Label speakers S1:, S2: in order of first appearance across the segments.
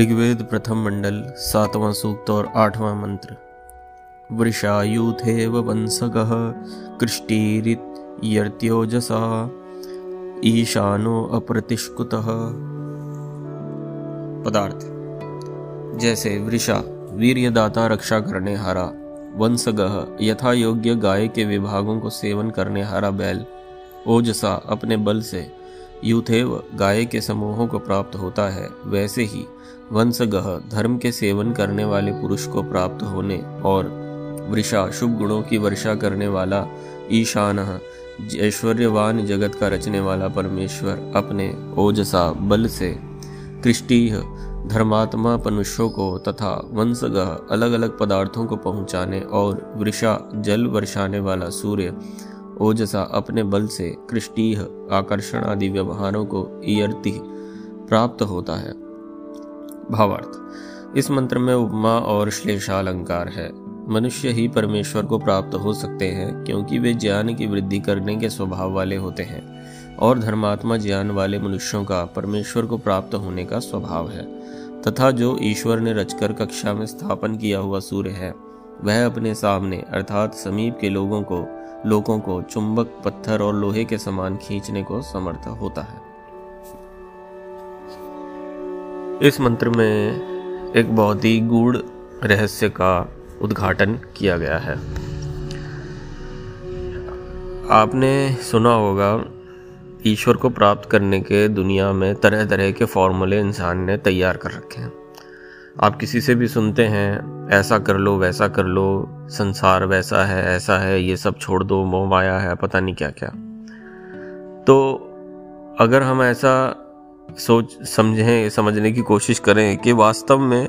S1: ऋग्वेद प्रथम मंडल, सातवां सूक्त और आठवां मंत्र। वृषायुथेव वंसगः कृष्टिरित्यर्त्योजसा ईशानो अप्रतिष्कुतः। पदार्थ। जैसे वृषा, वीर्यदाता रक्षा करने हारा वंसगह यथा योग्य गाय के विभागों को सेवन करने हारा बैल, ओजसा अपने बल से यूथेव गाय के समूहों को प्राप्त होता है। वैसे ही वंशगह धर्म के सेवन करने वाले पुरुष को प्राप्त होने और वृषा शुभ गुणों की वर्षा करने वाला ईशान ऐश्वर्यवान जगत का रचने वाला परमेश्वर अपने ओजसा बल से कृष्टीह धर्मात्मा मनुष्यों को तथा वंशगह अलग अलग पदार्थों को पहुँचाने और वृषा जल वर्षाने वाला सूर्य ओजसा अपने बल से कृष्टीह आकर्षण आदि व्यवहारों को ईयर्ति प्राप्त होता है। भावार्थ, इस मंत्र में उपमा और श्लेषालंकार है। मनुष्य ही परमेश्वर को प्राप्त हो सकते हैं, क्योंकि वे ज्ञान की वृद्धि करने के स्वभाव वाले होते हैं, और धर्मात्मा ज्ञान वाले मनुष्यों का परमेश्वर को प्राप्त होने का स्वभाव है। तथा जो ईश्वर ने रचकर कक्षा में स्थापन किया हुआ सूर्य है, वह अपने सामने, अर्थात समीप के लोगों को लोगों को चुंबक, पत्थर और लोहे के समान खींचने को समर्थ होता है। इस मंत्र में एक बहुत ही गूढ़ रहस्य का उद्घाटन किया गया है। आपने सुना होगा, ईश्वर को प्राप्त करने के दुनिया में तरह तरह के फॉर्मूले इंसान ने तैयार कर रखे हैं। आप किसी से भी सुनते हैं ऐसा कर लो, वैसा कर लो, संसार वैसा है, ऐसा है, ये सब छोड़ दो, मोह माया है, पता नहीं क्या क्या। तो अगर हम ऐसा सोच, समझें, समझने की कोशिश करें कि वास्तव में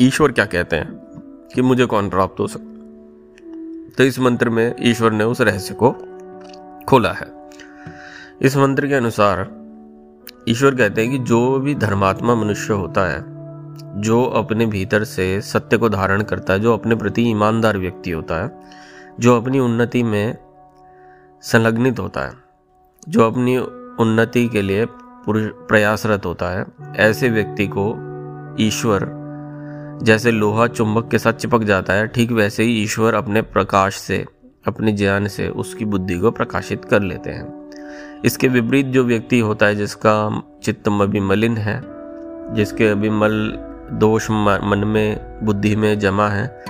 S1: ईश्वर क्या कहते हैं, कि मुझे कौन प्राप्त हो सकता तो इस मंत्र में ईश्वर ने उस रहस्य को खोला है। इस मंत्र के अनुसार ईश्वर कहते हैं कि जो भी धर्मात्मा मनुष्य होता है जो अपने भीतर से सत्य को धारण करता है, जो अपने प्रति ईमानदार व्यक्ति होता है, जो अपनी उन्नति में संलग्नित होता है, जो अपनी उन्नति के लिए प्रयासरत होता है, ऐसे व्यक्ति को ईश्वर जैसे लोहा चुंबक के साथ चिपक जाता है, ठीक वैसे ही ईश्वर अपने प्रकाश से, अपने ज्ञान से उसकी बुद्धि को प्रकाशित कर लेते हैं। इसके विपरीत जो व्यक्ति होता है, जिसका चित्त मलिन है जिसके अभी मल दोष मन में बुद्धि में जमा है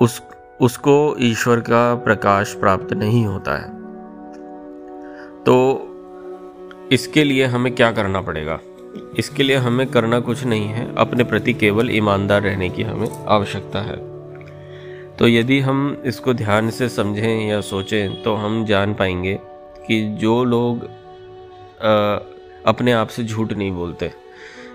S1: उस उसको ईश्वर का प्रकाश प्राप्त नहीं होता है। तो इसके लिए हमें क्या करना पड़ेगा? इसके लिए हमें करना कुछ नहीं है। अपने प्रति केवल ईमानदार रहने की हमें आवश्यकता है। तो यदि हम इसको ध्यान से समझें या सोचें तो हम जान पाएँगे कि जो लोग आ, अपने आप से झूठ नहीं बोलते।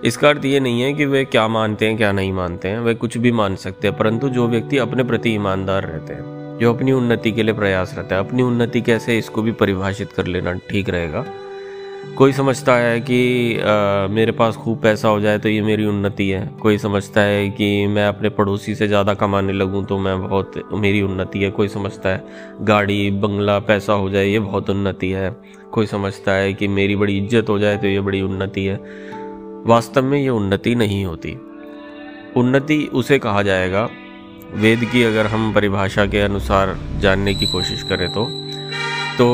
S1: इसका अर्थ ये नहीं है कि वे क्या मानते हैं क्या नहीं मानते हैं। वे कुछ भी मान सकते हैं परंतु जो व्यक्ति अपने प्रति ईमानदार रहते हैं जो अपनी उन्नति के लिए प्रयास रहता है अपनी उन्नति कैसे इसको भी परिभाषित कर लेना ठीक रहेगा। कोई समझता है कि आ, मेरे पास खूब पैसा हो जाए तो ये मेरी उन्नति है। कोई समझता है कि मैं अपने पड़ोसी से ज़्यादा कमाने लगूँ तो मैं बहुत मेरी उन्नति है। कोई समझता है गाड़ी बंगला पैसा हो जाए ये बहुत उन्नति है। कोई समझता है कि मेरी बड़ी इज़्ज़त हो जाए तो ये बड़ी उन्नति है। वास्तव में ये उन्नति नहीं होती। उन्नति उसे कहा जाएगा। वेद की अगर हम परिभाषा के अनुसार जानने की कोशिश करें तो तो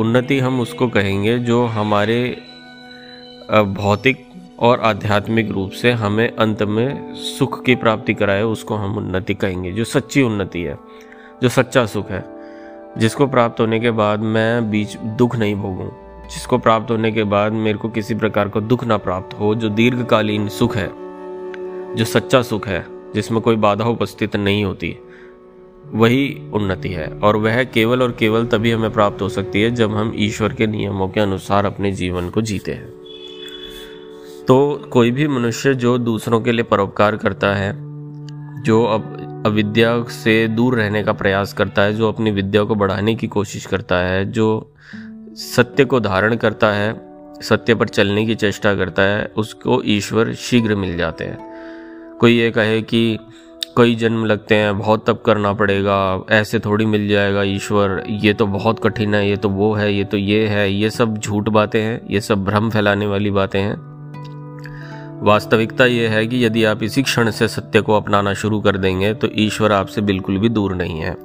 S1: उन्नति हम उसको कहेंगे जो हमारे भौतिक और आध्यात्मिक रूप से हमें अंत में सुख की प्राप्ति कराए, उसको हम उन्नति कहेंगे, जो सच्ची उन्नति है, जो सच्चा सुख है, जिसको प्राप्त होने के बाद मैं बीच दुख नहीं भोगूं। जिसको प्राप्त होने के बाद मेरे को किसी प्रकार का दुख ना प्राप्त हो, जो दीर्घकालीन सुख है, जो सच्चा सुख है, जिसमें कोई बाधा उपस्थित नहीं होती, वही उन्नति है। और वह केवल और केवल तभी हमें प्राप्त हो सकती है जब हम ईश्वर के नियमों के अनुसार अपने जीवन को जीते हैं। तो कोई भी मनुष्य जो दूसरों के लिए परोपकार करता है, जो अब अविद्या से दूर रहने का प्रयास करता है, जो अपनी विद्या को बढ़ाने की कोशिश करता है, जो सत्य को धारण करता है, सत्य पर चलने की चेष्टा करता है, उसको ईश्वर शीघ्र मिल जाते हैं। कोई ये कहे कि कई जन्म लगते हैं, बहुत तप करना पड़ेगा, ऐसे थोड़ी मिल जाएगा ईश्वर, ये तो बहुत कठिन है, ये तो वो है, ये तो ये है, ये सब झूठ बातें हैं, ये सब भ्रम फैलाने वाली बातें हैं। वास्तविकता ये है कि यदि आप इसी क्षण से सत्य को अपनाना शुरू कर देंगे तो ईश्वर आपसे बिल्कुल भी दूर नहीं है।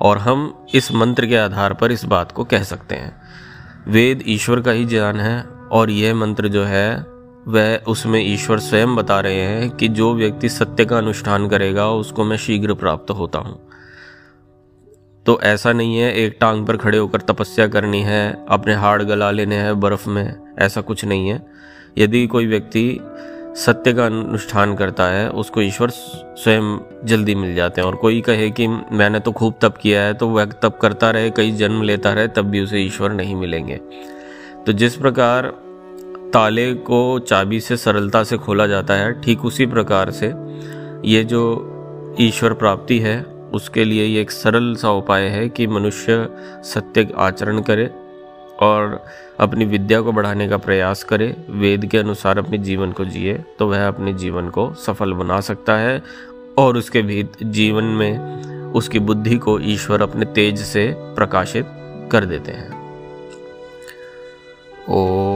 S1: और हम इस मंत्र के आधार पर इस बात को कह सकते हैं। वेद ईश्वर का ही ज्ञान है और यह मंत्र जो है, वह उसमें ईश्वर स्वयं बता रहे हैं कि जो व्यक्ति सत्य का अनुष्ठान करेगा, उसको मैं शीघ्र प्राप्त होता हूँ। तो ऐसा नहीं है, एक टांग पर खड़े होकर तपस्या करनी है, अपने हाड़ गला लेने हैं बर्फ़ में, ऐसा कुछ नहीं है। यदि कोई व्यक्ति सत्य का अनुष्ठान करता है, उसको ईश्वर स्वयं जल्दी मिल जाते हैं। और कोई कहे कि मैंने तो खूब तप किया है तो वह तप करता रहे, कई जन्म लेता रहे, तब भी उसे ईश्वर नहीं मिलेंगे। तो जिस प्रकार ताले को चाबी से सरलता से खोला जाता है, ठीक उसी प्रकार से ये जो ईश्वर प्राप्ति है, उसके लिए ये एक सरल सा उपाय है कि मनुष्य सत्य आचरण करे और अपनी विद्या को बढ़ाने का प्रयास करे, वेद के अनुसार अपने जीवन को जिए तो वह अपने जीवन को सफल बना सकता है और उसके भी जीवन में उसकी बुद्धि को ईश्वर अपने तेज से प्रकाशित कर देते हैं। ओ